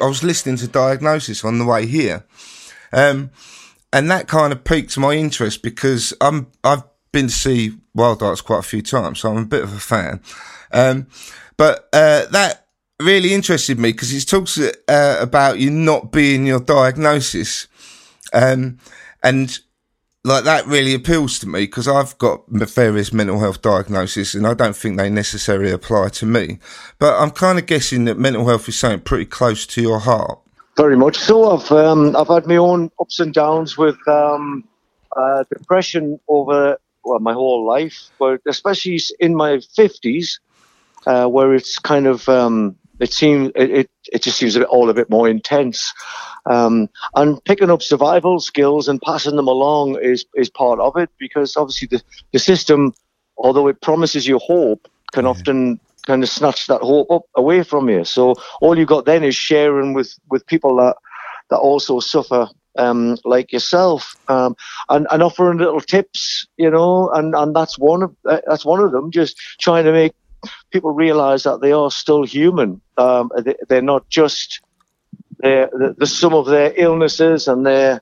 I was listening to Diagnosis on the way here, um, and that kind of piqued my interest because I'm I've been to see Wildhearts quite a few times, so I'm a bit of a fan. Um, but uh, that really interested me because it talks uh, about you not being your diagnosis, um, and like that really appeals to me because I've got various mental health diagnoses and I don't think they necessarily apply to me. But I'm kind of guessing that mental health is something pretty close to your heart. Very much so. I've um, I've had my own ups and downs with um, uh, depression over well my whole life, but especially in my fifties, uh, where it's kind of um, it seems it, it, it just seems all a bit more intense. Um, and picking up survival skills and passing them along is is part of it because obviously the, the system, although it promises you hope, can often kind of snatch that hope up away from you. So all you got then is sharing with with people that that also suffer um, like yourself, um, and and offering little tips, you know, and and that's one of uh, that's one of them. Just trying to make people realize that they are still human. Um, they, they're not just their, the, the sum of their illnesses and their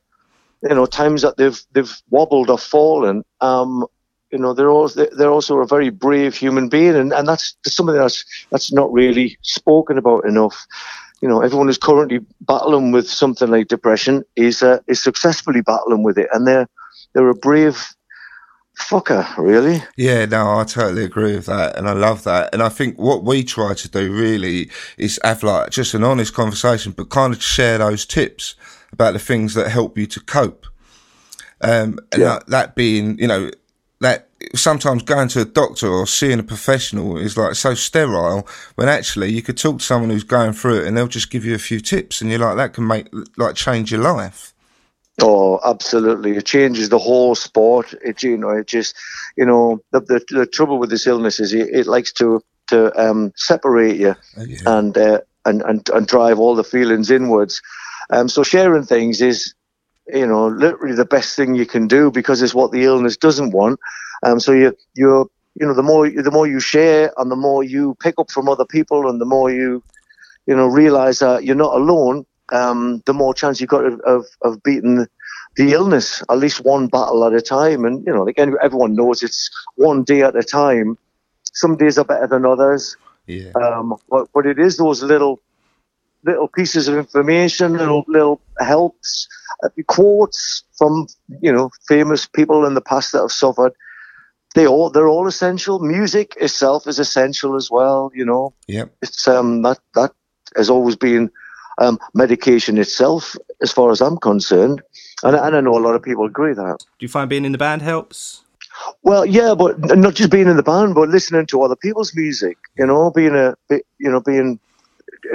you know times that they've they've wobbled or fallen. Um, you know they're also they're also a very brave human being, and, and that's something that's that's not really spoken about enough. You know, everyone who's currently battling with something like depression is uh, is successfully battling with it, and they're they're a brave fucker, really. Yeah, no, I totally agree with that, and I love that. And I think what we try to do really is have like just an honest conversation, but kind of share those tips about the things that help you to cope. Um, and Yeah. that, that being, you know, that sometimes going to a doctor or seeing a professional is like so sterile when actually you could talk to someone who's going through it and they'll just give you a few tips and you're like, that can make, like, change your life. Oh, absolutely! It changes the whole sport. It you know, it just you know the the, the trouble with this illness is it, it likes to to um, separate you and, uh, and and and drive all the feelings inwards. Um, so sharing things is you know literally the best thing you can do because it's what the illness doesn't want. Um, so you you're you know the more the more you share and the more you pick up from other people and the more you you know realize that you're not alone um, the more chance you've got of, of, of beating the illness, at least one battle at a time. And, you know, like everyone knows it's one day at a time. Some days are better than others. Yeah. Um, but, but it is those little little pieces of information, little little helps, uh, quotes from you know famous people in the past that have suffered. They all they're all essential. Music itself is essential as well. You know, Yep. it's um that that has always been um, medication itself, as far as I'm concerned, and, and I know a lot of people agree with that. Do you find being in the band helps? Well, yeah, but not just being in the band, but listening to other people's music. You know, being a you know being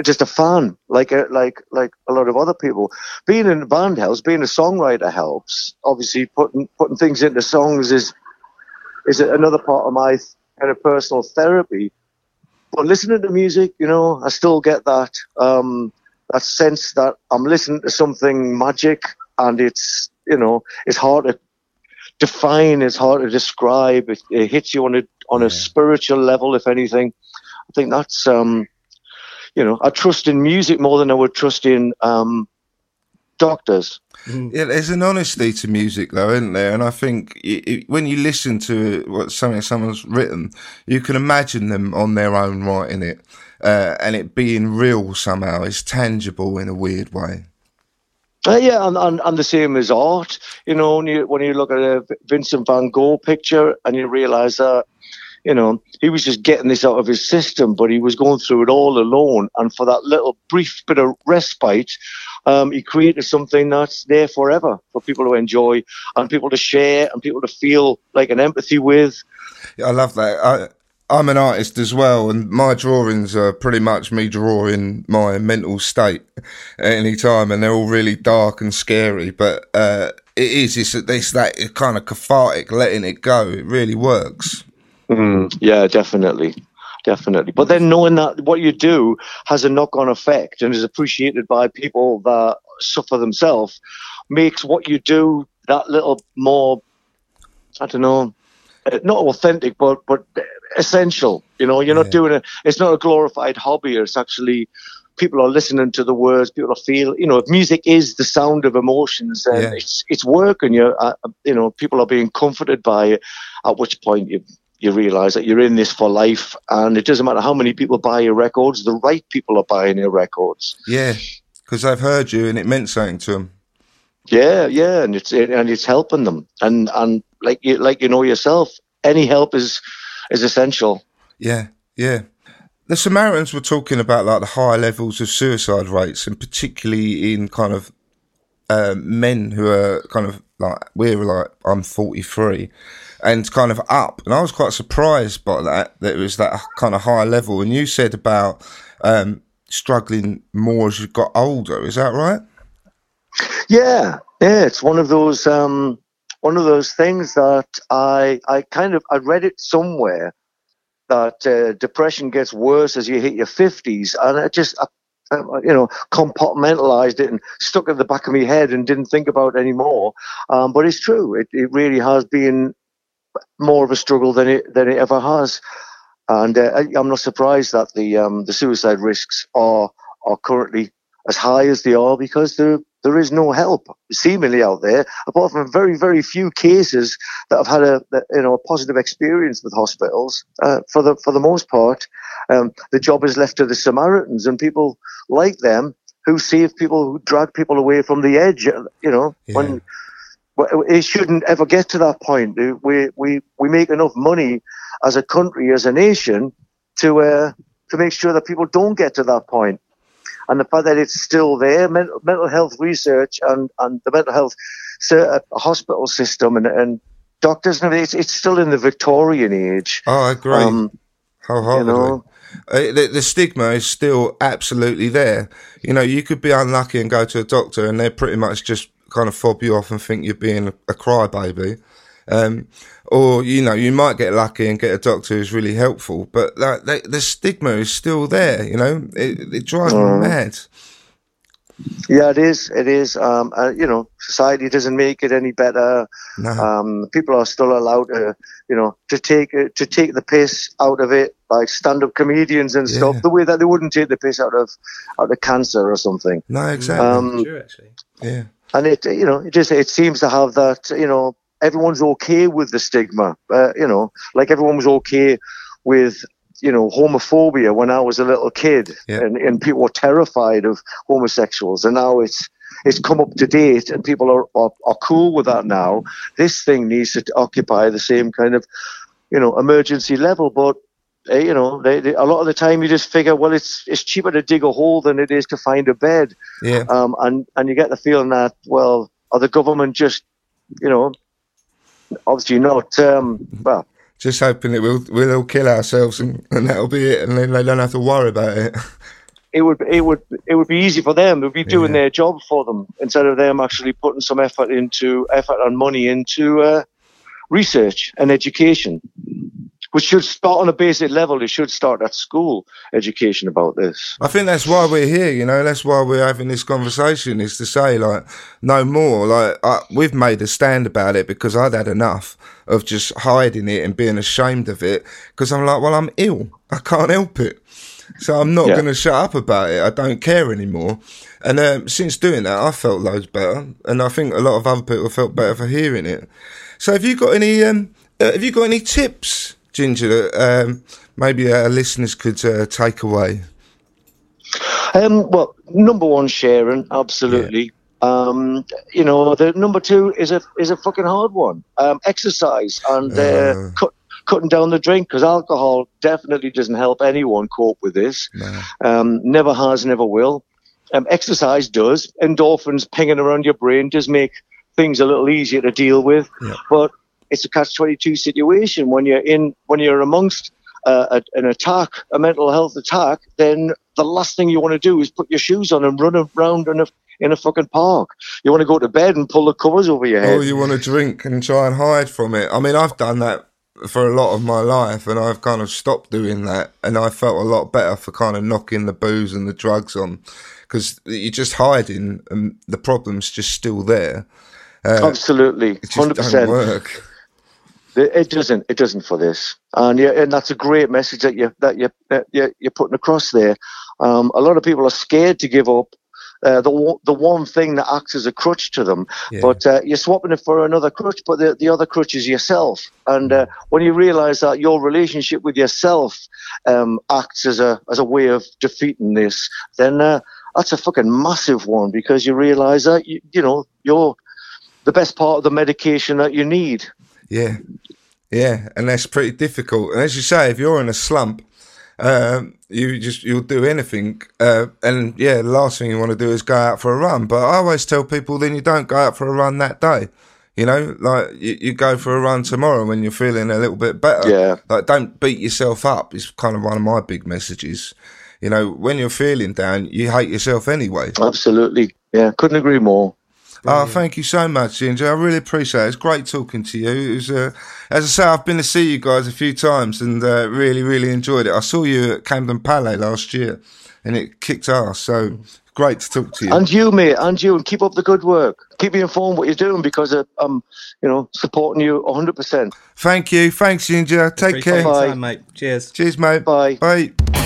just a fan, like a, like like a lot of other people. Being in the band helps. Being a songwriter helps. Obviously, putting putting things into songs is is another part of my kind of personal therapy. But listening to music, you know, I still get that um, that sense that I'm listening to something magic, and it's you know it's hard to define, it's hard to describe. It, it hits you on a on a spiritual level, if anything. I think that's um, you know, I trust in music more than I would trust in um, doctors. Yeah, there's an honesty to music, though, isn't there? And I think it, it, when you listen to what something someone's written, you can imagine them on their own writing it, uh, and it being real somehow. It's tangible in a weird way. Uh, yeah, and, and, and the same as art. You know, when you when you look at a Vincent Van Gogh picture and you realise that, you know, he was just getting this out of his system, but he was going through it all alone. And for that little brief bit of respite, um, he created something that's there forever for people to enjoy and people to share and people to feel like an empathy with. Yeah, I love that. I, I'm an artist as well, and my drawings are pretty much me drawing my mental state at any time, and they're all really dark and scary. But uh, it is it's, it's that kind of cathartic, letting it go. It really works. Mm, yeah, definitely. Definitely. But then knowing that what you do has a knock on effect and is appreciated by people that suffer themselves makes what you do that little more, I don't know, uh, not authentic, but but essential. You know, you're not Yeah. doing it. It's not a glorified hobby. It's actually people are listening to the words. People are feel. You know, if music is the sound of emotions, then Yeah. it's it's work, and you uh, you know people are being comforted by it. At which point you you realize that you're in this for life, and it doesn't matter how many people buy your records. The right people are buying your records. Yeah, because they've heard you and it meant something to them. Yeah, yeah, and it's and it's helping them, and and like you like you know yourself, any help is is essential. Yeah, yeah. The Samaritans were talking about like the high levels of suicide rates, and particularly in kind of uh, men who are kind of like we're like I'm 43 and kind of up, and I was quite surprised by that that it was that kind of high level. And you said about um, struggling more as you got older. Is that right? Yeah, yeah, it's one of those um, one of those things that I I kind of I read it somewhere that uh, depression gets worse as you hit your fifties, and I just I, I, you know compartmentalized it and stuck it in the back of my head and didn't think about it anymore. Um, but it's true; it, it really has been more of a struggle than it than it ever has. And uh, I'm not surprised that the um, the suicide risks are are currently as high as they are because there there is no help seemingly out there apart from very very few cases that have had a you know a positive experience with hospitals. Uh, for the for the most part, um, the job is left to the Samaritans and people like them who save people who drag people away from the edge. You know when. It shouldn't ever get to that point. We we we make enough money as a country, as a nation, to uh, to make sure that people don't get to that point. And the fact that it's still there, mental, mental health research and, and the mental health uh, hospital system and, and doctors and it's, it's still in the Victorian age. Oh, I agree. Um, wholeheartedly. you know. Uh, the, the stigma is still absolutely there. You know, you could be unlucky and go to a doctor, and they're pretty much just kind of fob you off and think you're being a, a crybaby. Um, or you know, you might get lucky and get a doctor who's really helpful, but that, that the stigma is still there. You know, it, it drives me mad. Yeah, it is. It is. Um, uh, you know, society doesn't make it any better. No. Um, people are still allowed to, you know, to take to take the piss out of it, by stand-up comedians and Yeah. stuff, the way that they wouldn't take the piss out of out of cancer or something. No, exactly. Um, True, actually. yeah, and it you know it just it seems to have that you know everyone's okay with the stigma uh, you know like everyone was okay with you know homophobia when i was a little kid. Yeah. and, and people were terrified of homosexuals. And now it's it's come up to date and people are, are, are cool with that now. This thing needs to occupy the same kind of you know emergency level. But you know they, they, a lot of the time you just figure well it's it's cheaper to dig a hole than it is to find a bed yeah. um, and and you get the feeling that well, are the government just, you know, obviously not. Um, well, Just hoping that we'll we'll all kill ourselves and, and that'll be it, and then they don't have to worry about it. it would it would it would be easy for them. It would be doing Yeah. their job for them instead of them actually putting some effort into effort and money into uh, research and education. Which should start on a basic level. It should start at school education about this. I think that's why we're here. You know, that's why we're having this conversation. Is to say like no more. Like I, we've made a stand about it because I'd had enough of just hiding it and being ashamed of it. Because I'm like, well, I'm ill. I can't help it. So I'm not Yeah. going to shut up about it. I don't care anymore. And um, since doing that, I felt loads better, and I think a lot of other people felt better for hearing it. So have you got any? Um, uh, have you got any tips, Ginger? That um, maybe our listeners could uh, take away. Um, well, number one, Sharon, absolutely. Um, you know, the number two is a is a fucking hard one. Um, exercise and uh, Uh. cut, cutting down the drink because alcohol definitely doesn't help anyone cope with this. Um, never has, never will. Um, exercise does. Endorphins pinging around your brain does make things a little easier to deal with. Yeah. But it's a catch twenty two situation when you're in when you're amongst uh, a, an attack, a mental health attack. Then the last thing you want to do is put your shoes on and run around in a in a fucking park. You want to go to bed and pull the covers over your head. Or you want to drink and try and hide from it. I mean, I've done that for a lot of my life, and I've kind of stopped doing that, and I felt a lot better for kind of knocking the booze and the drugs on, because you're just hiding, and the problem's just still there. Absolutely, It just hundred percent. It doesn't. It doesn't for this, and yeah, and that's a great message that you that you that you're, you're putting across there. Um, a lot of people are scared to give up uh, the one- the one thing that acts as a crutch to them, Yeah. but uh, you're swapping it for another crutch. But the the other crutch is yourself, and uh, when you realise that your relationship with yourself um, acts as a as a way of defeating this, then uh, that's a fucking massive one because you realise that you, you know you're the best part of the medication that you need. Yeah, yeah, and that's pretty difficult. And as you say, if you're in a slump, um, you just you'll do anything. Uh, and yeah, the last thing you want to do is go out for a run. But I always tell people, then you don't go out for a run that day. You know, like you, you go for a run tomorrow when you're feeling a little bit better. Yeah. Like don't beat yourself up. Is kind of one of my big messages. You know, when you're feeling down, you hate yourself anyway. Absolutely. Yeah, couldn't agree more. Oh, thank you so much, Ginger. I really appreciate it. It's great talking to you. It was, uh, as I say, I've been to see you guys a few times and uh, really, really enjoyed it. I saw you at Camden Palais last year, and it kicked ass. So great to talk to you. And you, mate, and you, and keep up the good work. Keep me informed what you're doing because uh, I'm, you know, supporting you 100%. Thank you. Thanks, Ginger. Take Appreciate care. your Bye. time, mate. Cheers. Cheers, mate. Bye. Bye.